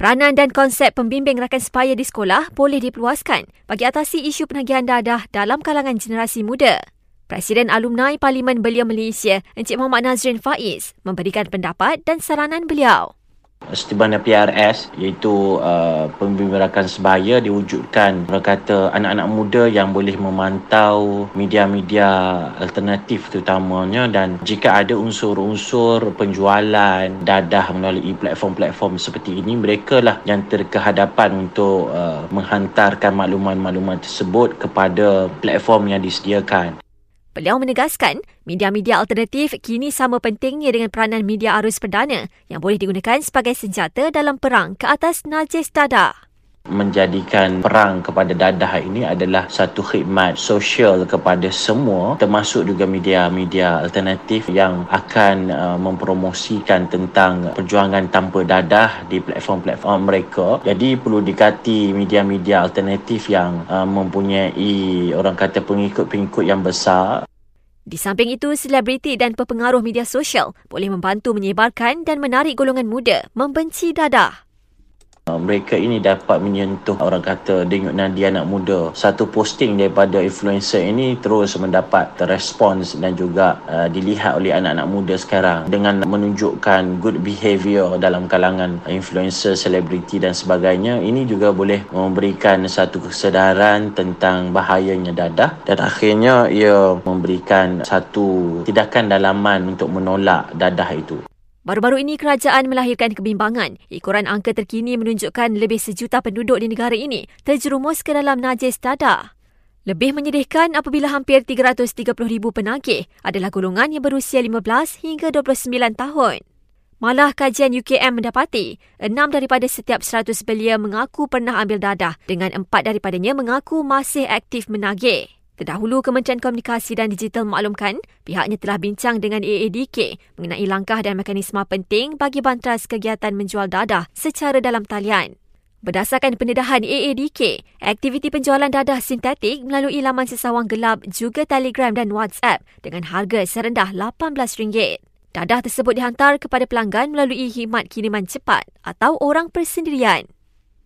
Peranan dan konsep pembimbing rakan sebaya di sekolah boleh diperluaskan bagi atasi isu penagihan dadah dalam kalangan generasi muda. Presiden Alumni Parlimen Belia Malaysia, Encik Muhammad Nazrin Faiz, memberikan pendapat dan saranan beliau. Seperti mana PRS iaitu uh, pembimbrakan sebaya diwujudkan orang kata anak-anak muda yang boleh memantau media-media alternatif terutamanya dan jika ada unsur-unsur penjualan dadah melalui platform-platform seperti ini mereka lah yang terkehadapan untuk uh, menghantarkan maklumat-maklumat tersebut kepada platform yang disediakan. Beliau menegaskan, media-media alternatif kini sama pentingnya dengan peranan media arus perdana yang boleh digunakan sebagai senjata dalam perang ke atas najis dadah menjadikan perang kepada dadah ini adalah satu khidmat sosial kepada semua termasuk juga media-media alternatif yang akan uh, mempromosikan tentang perjuangan tanpa dadah di platform-platform mereka. Jadi perlu dikati media-media alternatif yang uh, mempunyai orang kata pengikut-pengikut yang besar di samping itu, selebriti dan pepengaruh media sosial boleh membantu menyebarkan dan menarik golongan muda membenci dadah. Uh, mereka ini dapat menyentuh orang kata denyut nadi anak muda. Satu posting daripada influencer ini terus mendapat respons dan juga uh, dilihat oleh anak-anak muda sekarang dengan menunjukkan good behavior dalam kalangan influencer, selebriti dan sebagainya. Ini juga boleh memberikan satu kesedaran tentang bahayanya dadah dan akhirnya ia memberikan satu tindakan dalaman untuk menolak dadah itu. Baru-baru ini kerajaan melahirkan kebimbangan. Ikuran angka terkini menunjukkan lebih sejuta penduduk di negara ini terjerumus ke dalam najis dadah. Lebih menyedihkan apabila hampir 330,000 penagih adalah golongan yang berusia 15 hingga 29 tahun. Malah kajian UKM mendapati, 6 daripada setiap 100 belia mengaku pernah ambil dadah dengan 4 daripadanya mengaku masih aktif menagih. Terdahulu, Kementerian Komunikasi dan Digital maklumkan pihaknya telah bincang dengan AADK mengenai langkah dan mekanisme penting bagi bantras kegiatan menjual dadah secara dalam talian. Berdasarkan pendedahan AADK, aktiviti penjualan dadah sintetik melalui laman sesawang gelap juga Telegram dan WhatsApp dengan harga serendah RM18. Dadah tersebut dihantar kepada pelanggan melalui khidmat kiriman cepat atau orang persendirian.